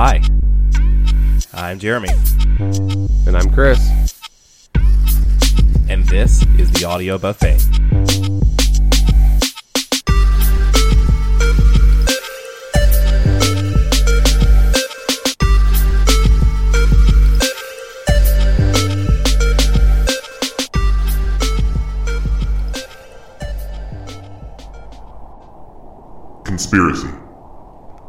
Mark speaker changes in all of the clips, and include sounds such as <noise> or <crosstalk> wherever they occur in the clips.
Speaker 1: Hi, I'm Jeremy,
Speaker 2: And I'm Chris.
Speaker 1: and this is the Audio Buffet.
Speaker 3: Conspiracy.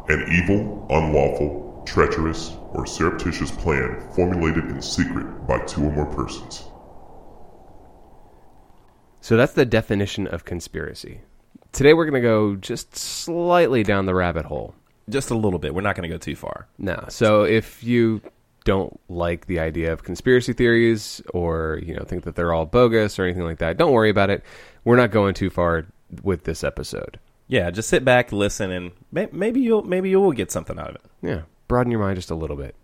Speaker 3: An evil, unlawful, treacherous, or surreptitious plan formulated in secret by two or more persons.
Speaker 2: So that's the definition of conspiracy. Today we're going to go just slightly down the rabbit hole.
Speaker 1: Just a little bit. We're not going to go too far.
Speaker 2: No. So if you don't like the idea of conspiracy theories or, you know, think that they're all bogus or anything like that, don't worry about it. We're not going too far with this episode.
Speaker 1: Yeah, just sit back, listen, and may- maybe you'll maybe you will get something out of it.
Speaker 2: Yeah. Broaden your mind just a little bit.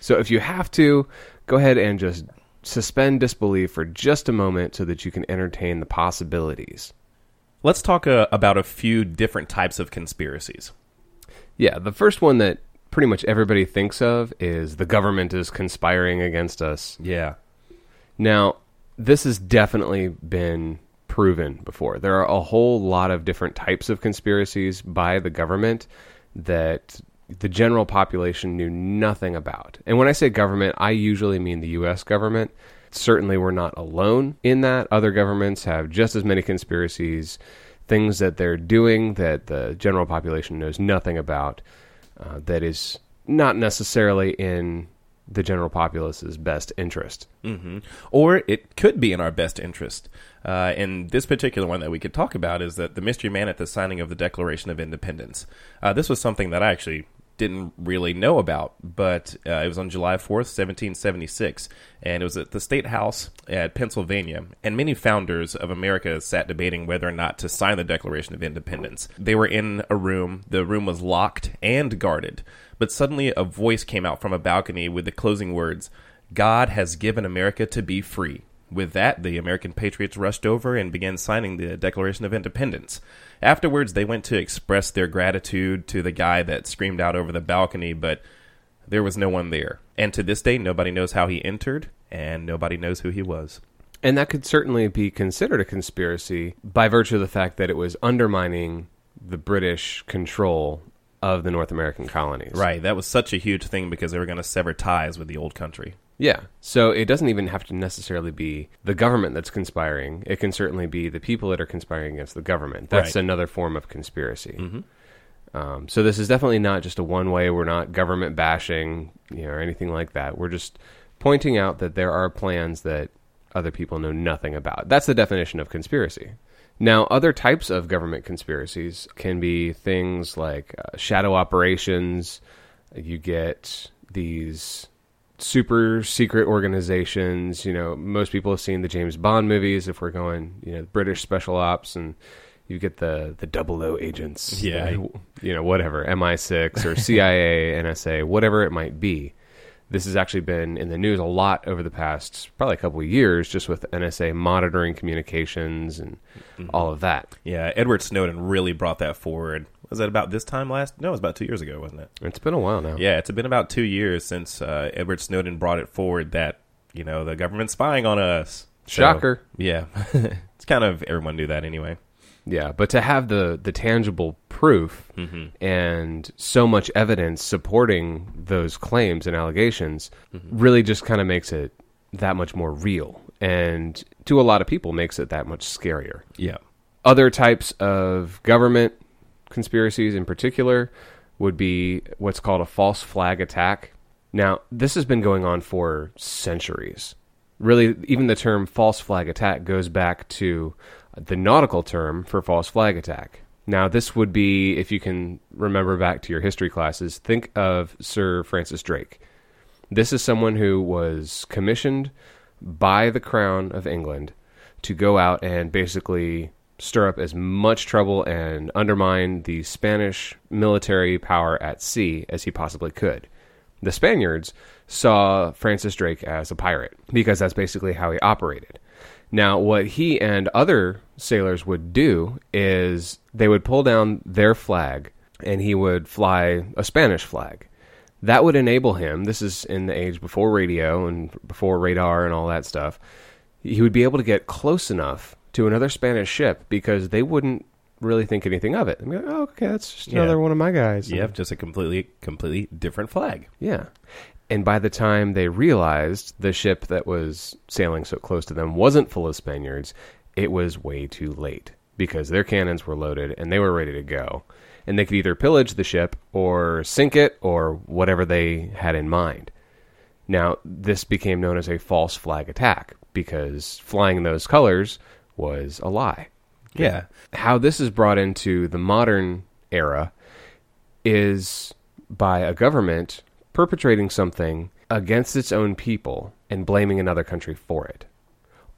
Speaker 2: So if you have to, go ahead and just suspend disbelief for just a moment so that you can entertain the possibilities.
Speaker 1: Let's talk uh, about a few different types of conspiracies.
Speaker 2: Yeah, the first one that pretty much everybody thinks of is the government is conspiring against us.
Speaker 1: Yeah.
Speaker 2: Now, this has definitely been proven before. There are a whole lot of different types of conspiracies by the government that the general population knew nothing about. And when I say government, I usually mean the US government. Certainly, we're not alone in that. Other governments have just as many conspiracies, things that they're doing that the general population knows nothing about, uh, that is not necessarily in the general populace's best interest.
Speaker 1: hmm Or it could be in our best interest. Uh, and this particular one that we could talk about is that the mystery man at the signing of the Declaration of Independence. Uh, this was something that I actually didn't really know about, but uh, it was on July 4th, 1776, and it was at the State House at Pennsylvania. And many founders of America sat debating whether or not to sign the Declaration of Independence. They were in a room, the room was locked and guarded, but suddenly a voice came out from a balcony with the closing words God has given America to be free. With that, the American patriots rushed over and began signing the Declaration of Independence. Afterwards, they went to express their gratitude to the guy that screamed out over the balcony, but there was no one there. And to this day, nobody knows how he entered, and nobody knows who he was.
Speaker 2: And that could certainly be considered a conspiracy by virtue of the fact that it was undermining the British control of the North American colonies.
Speaker 1: Right, that was such a huge thing because they were going to sever ties with the old country.
Speaker 2: Yeah. So it doesn't even have to necessarily be the government that's conspiring. It can certainly be the people that are conspiring against the government. That's
Speaker 1: Right.
Speaker 2: another form of conspiracy. Um, so this is definitely not just a one way. We're not government bashing, you know, or anything like that. We're just pointing out that there are plans that other people know nothing about. That's the definition of conspiracy. Now, other types of government conspiracies can be things like uh, shadow operations. You get these super secret organizations. You know, most people have seen the James Bond movies. If we're going, you know, British special ops, and you get the the double O agents.
Speaker 1: Yeah.
Speaker 2: you know, whatever MI6 or <laughs> CIA, NSA, whatever it might be. This has actually been in the news a lot over the past probably a couple of years, just with NSA monitoring communications and mm-hmm. all of that.
Speaker 1: Yeah, Edward Snowden really brought that forward. Was that about this time last? No, it was about two years ago, wasn't it?
Speaker 2: It's been a while now.
Speaker 1: Yeah, it's been about two years since uh, Edward Snowden brought it forward that you know the government's spying on us. So,
Speaker 2: Shocker.
Speaker 1: yeah, <laughs> it's kind of everyone knew that anyway.
Speaker 2: Yeah, but to have the the tangible proof and so much evidence supporting those claims and allegations really just kind of makes it that much more real and to a lot of people makes it that much scarier.
Speaker 1: Yeah,
Speaker 2: Other types of government conspiracies in particular would be what's called a false flag attack. Now, this has been going on for centuries. Really, even the term false flag attack goes back to the nautical term for false flag attack. Now, this would be, if you can remember back to your history classes, think of Sir Francis Drake. This is someone who was commissioned by the Crown of England to go out and basically stir up as much trouble and undermine the Spanish military power at sea as he possibly could. The Spaniards saw Francis Drake as a pirate because that's basically how he operated. Now, what he and other sailors would do is they would pull down their flag and he would fly a Spanish flag. That would enable him, this is in the age before radio and before radar and all that stuff, he would be able to get close enough to another Spanish ship because they wouldn't really think anything of it. Like, oh, okay, that's just
Speaker 1: Yeah.
Speaker 2: another one of my guys.
Speaker 1: You have just a completely, completely different flag.
Speaker 2: Yeah. And by the time they realized the ship that was sailing so close to them wasn't full of Spaniards, it was way too late because their cannons were loaded and they were ready to go. And they could either pillage the ship or sink it or whatever they had in mind. Now, this became known as a false flag attack because flying those colors was a lie
Speaker 1: Yeah.
Speaker 2: how this is brought into the modern era is by a government perpetrating something against its own people and blaming another country for it.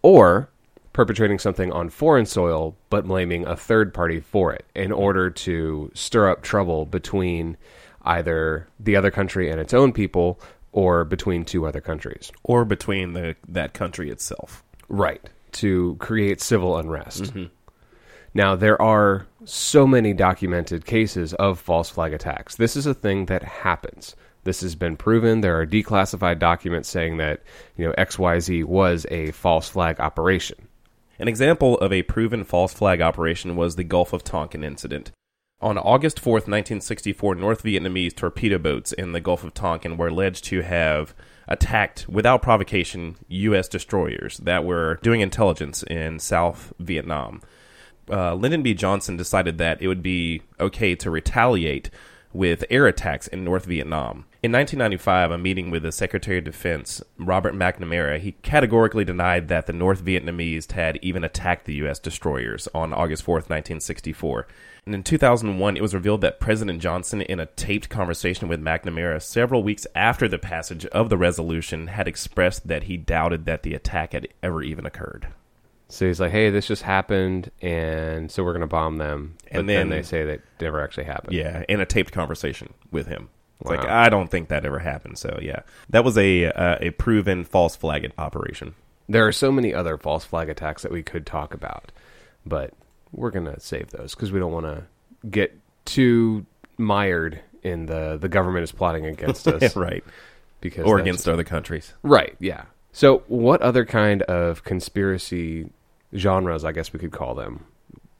Speaker 2: Or perpetrating something on foreign soil but blaming a third party for it in order to stir up trouble between either the other country and its own people or between two other countries.
Speaker 1: Or between the that country itself.
Speaker 2: Right. To create civil unrest. Mm-hmm. Now, there are so many documented cases of false flag attacks. This is a thing that happens. This has been proven. There are declassified documents saying that, you know, XYZ was a false flag operation.
Speaker 1: An example of a proven false flag operation was the Gulf of Tonkin incident. On August 4th, 1964, North Vietnamese torpedo boats in the Gulf of Tonkin were alleged to have attacked, without provocation, U.S. destroyers that were doing intelligence in South Vietnam. Uh, Lyndon B. Johnson decided that it would be okay to retaliate with air attacks in North Vietnam. In 1995, a meeting with the Secretary of Defense, Robert McNamara, he categorically denied that the North Vietnamese had even attacked the U.S. destroyers on August 4th, 1964. And in 2001, it was revealed that President Johnson, in a taped conversation with McNamara several weeks after the passage of the resolution, had expressed that he doubted that the attack had ever even occurred.
Speaker 2: So he's like, hey, this just happened, and so we're going to bomb them. But
Speaker 1: And
Speaker 2: then,
Speaker 1: then-
Speaker 2: they say that never actually happened.
Speaker 1: Yeah, in a taped conversation with him. It's like I don't think that ever happened. So yeah, that was a uh, a proven false flag operation.
Speaker 2: There are so many other false flag attacks that we could talk about, but we're going to save those because we don't want to get too mired in the the government is plotting against <laughs> us,
Speaker 1: right,
Speaker 2: Because
Speaker 1: or against other countries.
Speaker 2: right, yeah. So, what other kind of conspiracy genres, I guess we could call them,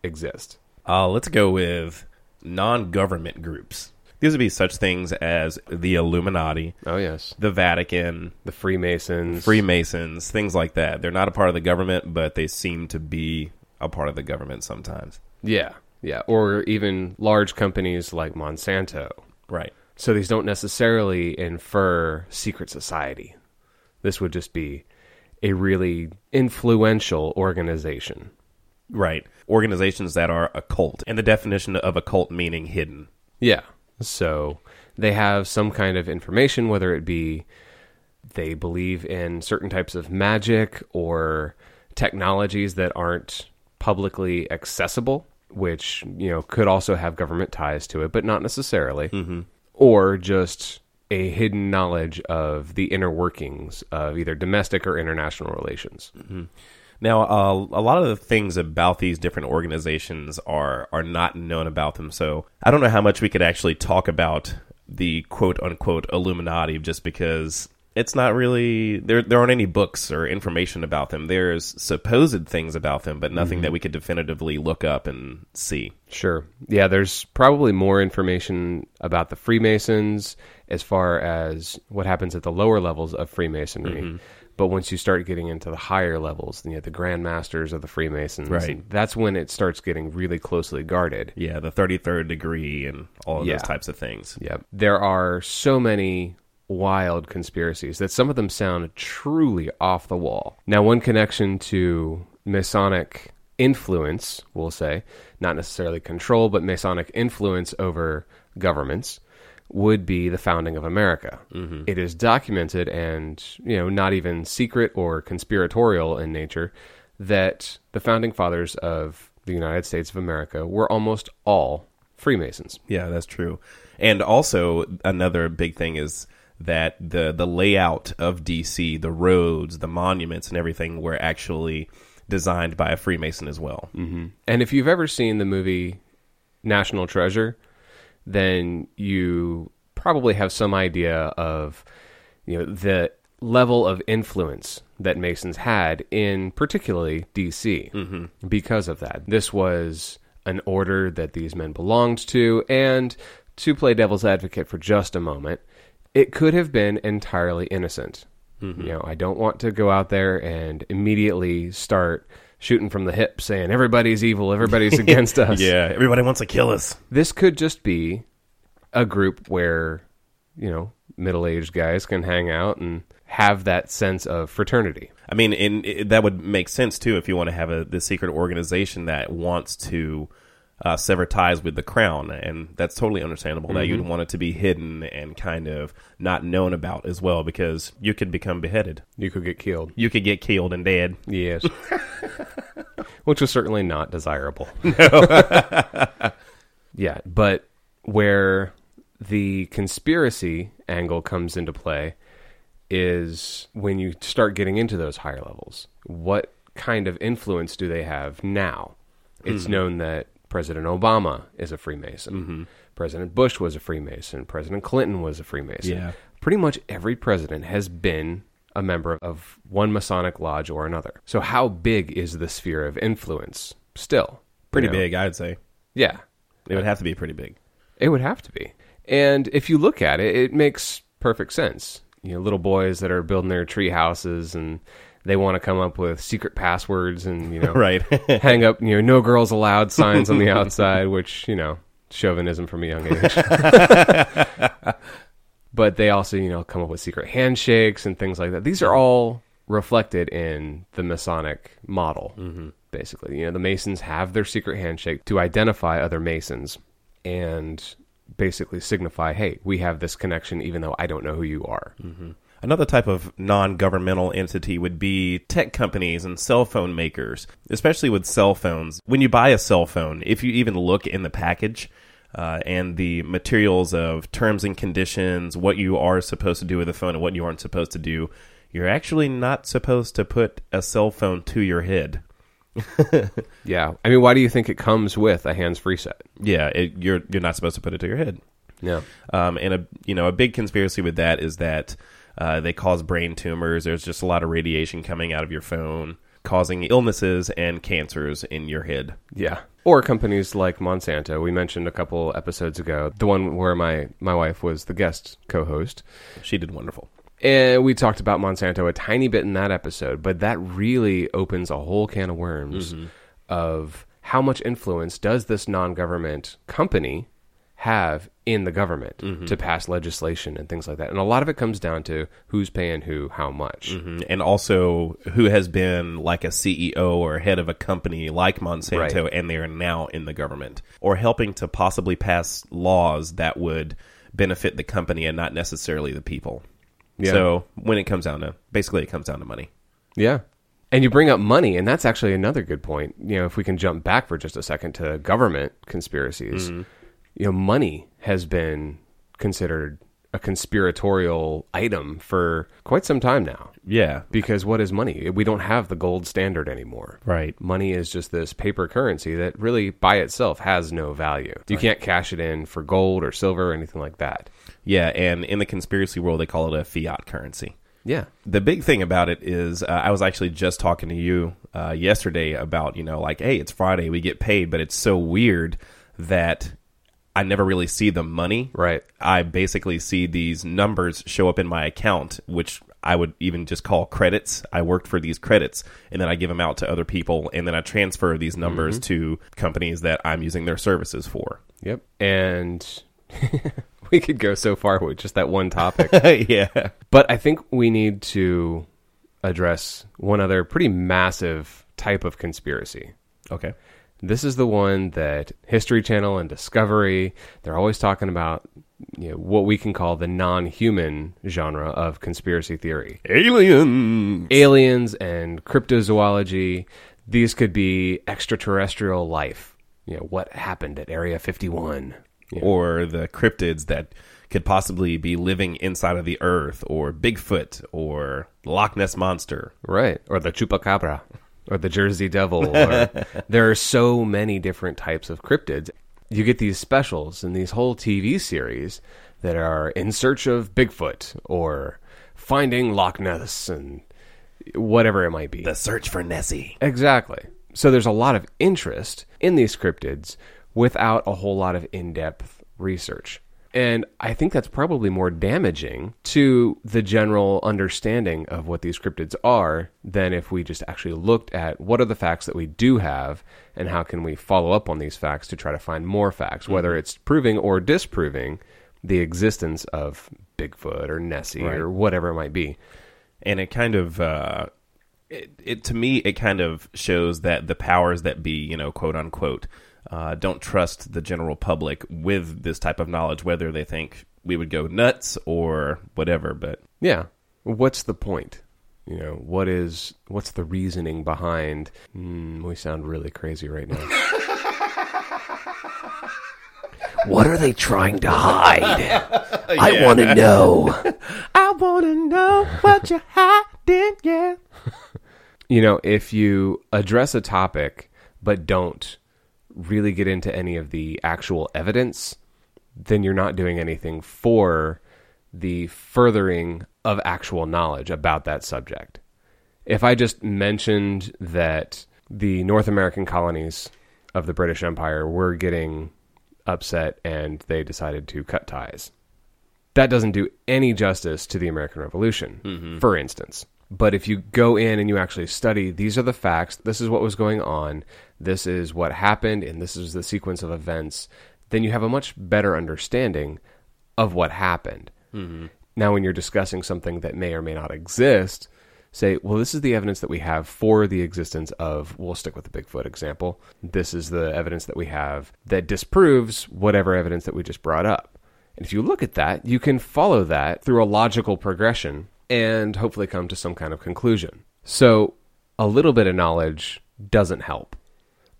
Speaker 2: exist?
Speaker 1: Uh, let's go with non-government groups. These would be such things as the Illuminati,
Speaker 2: Oh yes,
Speaker 1: the Vatican,
Speaker 2: the Freemasons,
Speaker 1: Freemasons, things like that. They're not a part of the government, but they seem to be a part of the government sometimes.
Speaker 2: yeah, yeah, or even large companies like Monsanto.
Speaker 1: Right.
Speaker 2: So these don't necessarily infer secret society. This would just be a really influential organization.
Speaker 1: Right. Organizations that are occult, and the definition of occult meaning hidden.
Speaker 2: Yeah. So they have some kind of information, whether it be they believe in certain types of magic or technologies that aren't publicly accessible, which, you know, could also have government ties to it, but not necessarily. Mm-hmm. Or just a hidden knowledge of the inner workings of either domestic or international relations.
Speaker 1: Now, uh, a lot of the things about these different organizations are are not known about them. So I don't know how much we could actually talk about the quote unquote Illuminati, just because it's not really there. There aren't any books or information about them. There's supposed things about them, but nothing that mm-hmm. we could definitively look up and see.
Speaker 2: Sure. Yeah, there's probably more information about the Freemasons as far as what happens at the lower levels of Freemasonry. Mm-hmm. But once you start getting into the higher levels, you know, the Grand Masters of the Freemasons,
Speaker 1: Right.
Speaker 2: that's when it starts getting really closely guarded.
Speaker 1: Yeah, the thirty third degree and all of
Speaker 2: Yeah.
Speaker 1: those types of things.
Speaker 2: Yep. There are so many wild conspiracies that some of them sound truly off the wall. Now, one connection to Masonic influence, we'll say, not necessarily control, but Masonic influence over governments would be the founding of America. Mm-hmm. It is documented and, you know, not even secret or conspiratorial in nature that the founding fathers of the United States of America were almost all Freemasons.
Speaker 1: Yeah, that's true. And also another big thing is that the the layout of DC, the roads, the monuments, and everything were actually designed by a Freemason as well.
Speaker 2: Mm-hmm. And if you've ever seen the movie National Treasure, then you probably have some idea of you know the level of influence that Masons had in particularly DC
Speaker 1: Mm-hmm.
Speaker 2: because of that. This was an order that these men belonged to, and to play devil's advocate for just a moment, it could have been entirely innocent.
Speaker 1: Mm-hmm.
Speaker 2: You know, I don't want to go out there and immediately start shooting from the hip saying everybody's evil, everybody's <laughs> against us
Speaker 1: Yeah, everybody wants to kill us.
Speaker 2: this could just be a group where you know middle-aged guys can hang out and have that sense of fraternity
Speaker 1: I mean, and it, that would make sense too if you want to have a the secret organization that wants to uh, sever ties with the crown, and that's totally understandable that you'd want it to be hidden and kind of not known about as well, because you could become beheaded,
Speaker 2: you could get killed
Speaker 1: you could get killed and dead.
Speaker 2: yes <laughs> which was certainly not desirable <laughs> <laughs> yeah but where the conspiracy angle comes into play is when you start getting into those higher levels. What kind of influence do they have now? It's known that President Obama is a Freemason. Mm-hmm. President Bush was a Freemason. President Clinton was a Freemason.
Speaker 1: Yeah.
Speaker 2: Pretty much every president has been a member of one Masonic lodge or another. So, how big is the sphere of influence still?
Speaker 1: Pretty
Speaker 2: You know?
Speaker 1: big, I'd say.
Speaker 2: Yeah.
Speaker 1: It would have to be pretty big.
Speaker 2: It would have to be. And if you look at it, it makes perfect sense. You know, little boys that are building their tree houses and they want to come up with secret passwords and, you know, <laughs>
Speaker 1: Right. <laughs>
Speaker 2: hang up, you know, no girls allowed signs on the outside, which, you know, chauvinism from a young age. <laughs> but they also, you know, come up with secret handshakes and things like that. These are all reflected in the Masonic model, mm-hmm. basically. You know, the Masons have their secret handshake to identify other Masons and basically signify, hey, we have this connection even though I don't know who you are. Mm-hmm.
Speaker 1: Another type of non governmental entity would be tech companies and cell phone makers, especially with cell phones. When you buy a cell phone, if you even look in the package uh, and the materials of terms and conditions, what you are supposed to do with the phone and what you aren't supposed to do, you're actually not supposed to put a cell phone to your head. <laughs>
Speaker 2: Yeah. I mean, why do you think it comes with a hands free set?
Speaker 1: Yeah, it, you're you're not supposed to put it to your head.
Speaker 2: Yeah.
Speaker 1: Um, and a you know a big conspiracy with that is that uh, they cause brain tumors. There's just a lot of radiation coming out of your phone, causing illnesses and cancers in your head.
Speaker 2: Yeah. Or companies like Monsanto. We mentioned a couple episodes ago, the one where my, my wife was the guest co host.
Speaker 1: She did wonderful.
Speaker 2: And we talked about Monsanto a tiny bit in that episode, but that really opens a whole can of worms of how much influence does this non government company have in the government to pass legislation and things like that. And a lot of it comes down to who's paying who how much.
Speaker 1: Mhm. And also, who has been like a CEO or head of a company like Monsanto,
Speaker 2: Right.
Speaker 1: and they are now in the government, or helping to possibly pass laws that would benefit the company and not necessarily the people.
Speaker 2: Yeah.
Speaker 1: So when it comes down to, basically, it comes down to money.
Speaker 2: Yeah. And you bring up money, and that's actually another good point. You know, if we can jump back for just a second to government conspiracies, you know, money has been considered a conspiratorial item for quite some time now.
Speaker 1: Yeah.
Speaker 2: Because what is money? We don't have the gold standard anymore.
Speaker 1: Right.
Speaker 2: Money is just this paper currency that really by itself has no value. You can't cash it in for gold or silver or anything like that.
Speaker 1: Yeah, and in the conspiracy world, they call it a fiat currency.
Speaker 2: Yeah.
Speaker 1: The big thing about it is, uh, I was actually just talking to you uh, yesterday about, you know, like, hey, it's Friday, we get paid, but it's so weird that I never really see the money.
Speaker 2: Right.
Speaker 1: I basically see these numbers show up in my account, which I would even just call credits. I worked for these credits, and then I give them out to other people, and then I transfer these numbers mm-hmm. to companies that I'm using their services for.
Speaker 2: Yep. And <laughs> we could go so far with just that one topic. <laughs>
Speaker 1: yeah.
Speaker 2: But I think we need to address one other pretty massive type of conspiracy.
Speaker 1: Okay.
Speaker 2: This is the one that History Channel and Discovery, they're always talking about you know, what we can call the non-human genre of conspiracy theory.
Speaker 1: Alien.
Speaker 2: Aliens and cryptozoology, these could be extraterrestrial life. You know, what happened at Area 51? You know,
Speaker 1: or the cryptids that could possibly be living inside of the earth, or Bigfoot, or Loch Ness monster.
Speaker 2: Right. Or the chupacabra. Or the Jersey Devil. Or, <laughs> there are so many different types of cryptids. You get these specials and these whole TV series that are in search of Bigfoot or finding Loch Ness and whatever it might be.
Speaker 1: The search for Nessie.
Speaker 2: Exactly. So there's a lot of interest in these cryptids without a whole lot of in depth research. And I think that's probably more damaging to the general understanding of what these cryptids are than if we just actually looked at what are the facts that we do have and how can we follow up on these facts to try to find more facts, whether it's proving or disproving the existence of Bigfoot or Nessie
Speaker 1: Right.
Speaker 2: or whatever it might be.
Speaker 1: and it kind of uh, it, it to me it kind of shows that the powers that be you know quote unquote uh, don't trust the general public with this type of knowledge whether they think we would go nuts or whatever but
Speaker 2: Yeah. What's the point? You know, what is what's the reasoning behind? Mm, we sound really crazy right now. <laughs>
Speaker 4: What are they trying to hide? <laughs> I want to know. <laughs>
Speaker 1: i want to know what you're hiding yeah
Speaker 2: you know, if you address a topic but don't really get into any of the actual evidence, then you're not doing anything for the furthering of actual knowledge about that subject. If I just mentioned that the North American colonies of the British Empire were getting upset and they decided to cut ties, that doesn't do any justice to the American Revolution, mm-hmm. for instance. But if you go in and you actually study, these are the facts, this is what was going on, this is what happened, and this is the sequence of events, then you have a much better understanding of what happened. Mm-hmm. Now, when you're discussing something that may or may not exist, say, well, this is the evidence that we have for the existence of, we'll stick with the Bigfoot example. This is the evidence that we have that disproves whatever evidence that we just brought up. And if you look at that, you can follow that through a logical progression and hopefully come to some kind of conclusion. So, a little bit of knowledge doesn't help.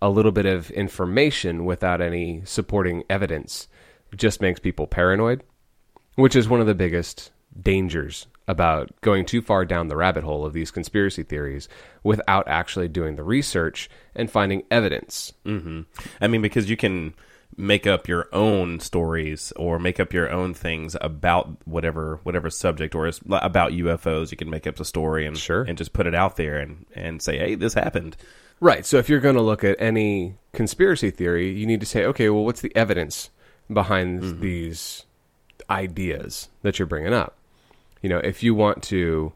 Speaker 2: A little bit of information without any supporting evidence just makes people paranoid, which is one of the biggest dangers about going too far down the rabbit hole of these conspiracy theories without actually doing the research and finding evidence. Mm-hmm.
Speaker 1: I mean, because you can make up your own stories or make up your own things about whatever whatever subject or is about UFOs. You can make up a story and
Speaker 2: Sure.
Speaker 1: and just put it out there and and say, hey, this happened.
Speaker 2: Right. So if you're going to look at any conspiracy theory, you need to say, okay, well, what's the evidence behind mm-hmm. these ideas that you're bringing up? You know, if you want to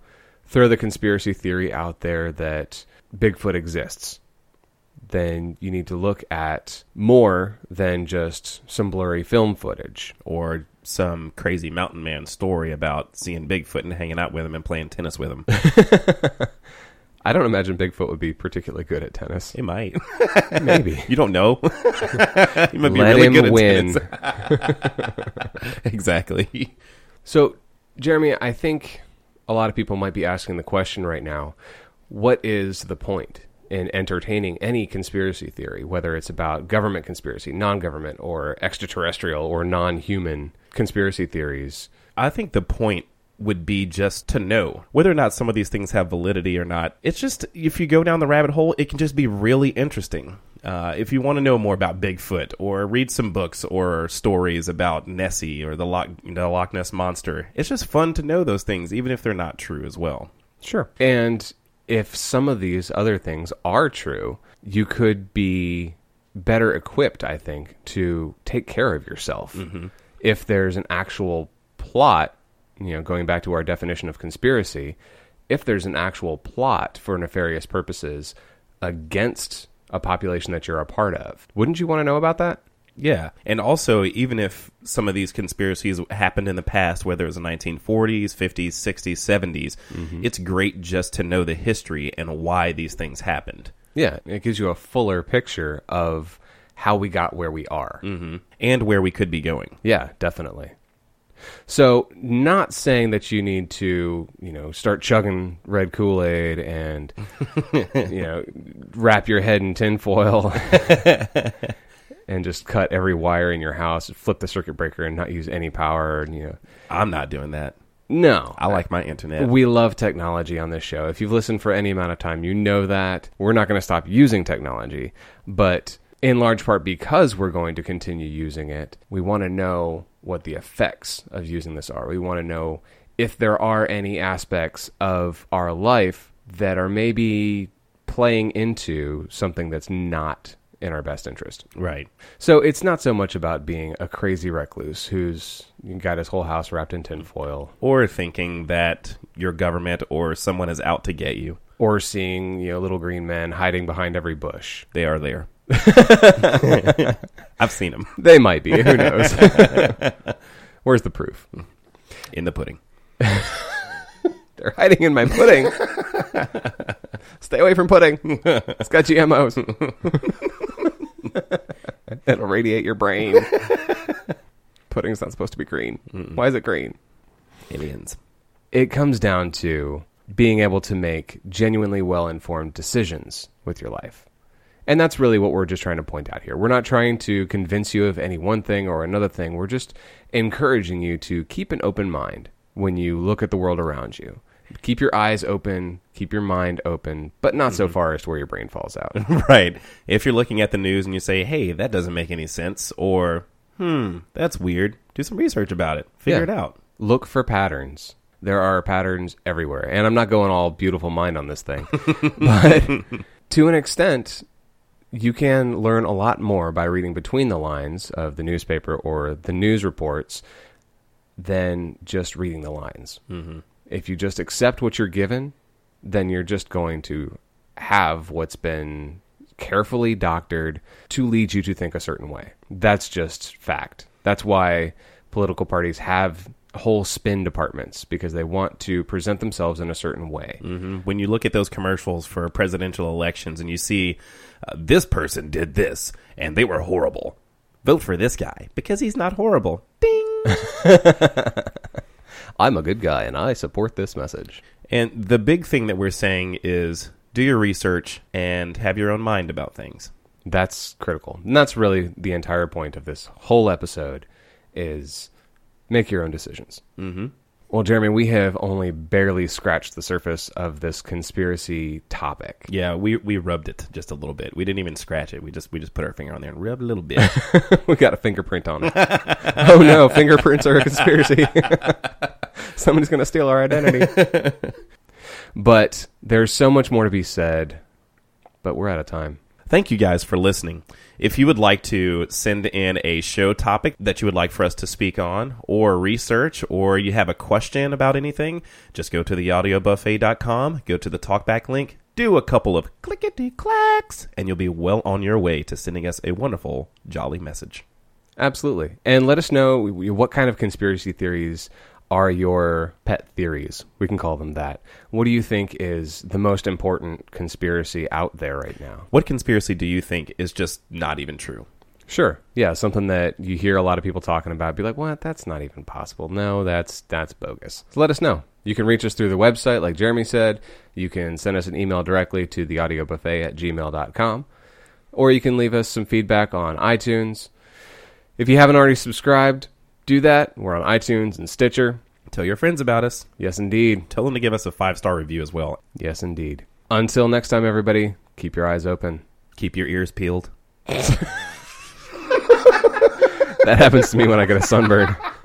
Speaker 2: throw the conspiracy theory out there that Bigfoot exists, then you need to look at more than just some blurry film footage.
Speaker 1: Or some crazy mountain man story about seeing Bigfoot and hanging out with him and playing tennis with him. <laughs>
Speaker 2: I don't imagine Bigfoot would be particularly good at tennis.
Speaker 1: He might. <laughs>
Speaker 2: Maybe. <laughs>
Speaker 1: you don't know. he might be
Speaker 2: Let
Speaker 1: really
Speaker 2: him
Speaker 1: good at
Speaker 2: win.
Speaker 1: tennis. exactly.
Speaker 2: So, Jeremy, I think a lot of people might be asking the question right now what is the point in entertaining any conspiracy theory, whether it's about government conspiracy, non government, or extraterrestrial or non human conspiracy theories?
Speaker 1: I think the point would be just to know whether or not some of these things have validity or not. It's just if you go down the rabbit hole, it can just be really interesting. Uh, if you want to know more about Bigfoot or read some books or stories about Nessie or the Loch, the Loch Ness monster, it's just fun to know those things, even if they're not true as well.
Speaker 2: Sure. And if some of these other things are true, you could be better equipped, I think, to take care of yourself. Mm-hmm. If there's an actual plot, you know, going back to our definition of conspiracy, if there's an actual plot for nefarious purposes against a population that you're a part of, wouldn't you want to know about that?
Speaker 1: Yeah. And also, even if some of these conspiracies happened in the past, whether it was the 1940s, 50s, 60s, 70s, it's great just to know the history and why these things happened.
Speaker 2: Yeah, it gives you a fuller picture of how we got where we are.
Speaker 1: hmm And where we could be going.
Speaker 2: Yeah, definitely. So, not saying that you need to, you know, start chugging red Kool Aid and, <laughs> you know, wrap your head in tinfoil <laughs> and just cut every wire in your house, flip the circuit breaker, and not use any power. And, you know,
Speaker 1: I'm not doing that.
Speaker 2: no,
Speaker 1: I like my internet.
Speaker 2: we love technology on this show. If you've listened for any amount of time, you know that we're not going to stop using technology, but in large part because we're going to continue using it, we want to know what the effects of using this are. We want to know if there are any aspects of our life that are maybe playing into something that's not in our best interest.
Speaker 1: Right.
Speaker 2: So it's not so much about being a crazy recluse who's got his whole house wrapped in tinfoil
Speaker 1: Or thinking that your government or someone is out to get you.
Speaker 2: or seeing, you know, little green men hiding behind every bush.
Speaker 1: They are there. <laughs> I've seen them
Speaker 2: They might be, who knows. <laughs> Where's the proof?
Speaker 1: in the pudding. <laughs>
Speaker 2: They're hiding in my pudding. <laughs> Stay away from pudding. It's got GMOs. <laughs> It'll radiate your brain. Pudding's not supposed to be green. Why is it green?
Speaker 1: Aliens.
Speaker 2: It comes down to being able to make genuinely well informed decisions with your life. And that's really what we're just trying to point out here. We're not trying to convince you of any one thing or another thing. We're just encouraging you to keep an open mind when you look at the world around you. Keep your eyes open, keep your mind open, but not so far as to where your brain falls out. <laughs>
Speaker 1: right. If you're looking at the news and you say, hey, that doesn't make any sense, or, hmm, that's weird, do some research about it. Figure
Speaker 2: Yeah.
Speaker 1: it out.
Speaker 2: Look for patterns. There are patterns everywhere. And I'm not going all beautiful mind on this thing. <laughs> but to an extent, you can learn a lot more by reading between the lines of the newspaper or the news reports than just reading the lines. Mm-hmm. If you just accept what you're given, then you're just going to have what's been carefully doctored to lead you to think a certain way. That's just fact. That's why political parties have whole spin departments because they want to present themselves in a certain way.
Speaker 1: hmm When you look at those commercials for presidential elections and you see uh, this person did this and they were horrible, vote for this guy because he's not horrible. Ding. <laughs>
Speaker 2: I'm a good guy and I support this message.
Speaker 1: And the big thing that we're saying is do your research and have your own mind about things.
Speaker 2: That's critical. And that's really the entire point of this whole episode is make your own decisions. Mm-hmm. Well, Jeremy, we have only barely scratched the surface of this conspiracy topic.
Speaker 1: Yeah, we we rubbed it just a little bit. We didn't even scratch it. We just we just put our finger on there and rubbed a little bit. <laughs>
Speaker 2: we got a fingerprint on it. <laughs> oh no, fingerprints are a conspiracy. <laughs> <laughs> Somebody's going to steal our identity. <laughs> but there's so much more to be said, but we're out of time.
Speaker 1: Thank you guys for listening. If you would like to send in a show topic that you would like for us to speak on, or research, or you have a question about anything, just go to theaudiobuffet.com, go to the talkback link, do a couple of clickety clacks, and you'll be well on your way to sending us a wonderful, jolly message.
Speaker 2: Absolutely. And let us know what kind of conspiracy theories are your pet theories. We can call them that. What do you think is the most important conspiracy out there right now?
Speaker 1: What conspiracy do you think is just not even true?
Speaker 2: Sure. Yeah, something that you hear a lot of people talking about. Be like, "What? That's not even possible." No, that's that's bogus. So let us know. You can reach us through the website, like Jeremy said. You can send us an email directly to theaudiobuffet at gmail.com. Or you can leave us some feedback on iTunes. If you haven't already subscribed, do that. We're on iTunes and Stitcher.
Speaker 1: Tell your friends about us.
Speaker 2: Yes, indeed.
Speaker 1: Tell them to give us a five star review as well.
Speaker 2: Yes, indeed. Until next time, everybody, keep your eyes open.
Speaker 1: Keep your ears peeled. <laughs>
Speaker 2: That happens to me when I get a sunburn. <laughs>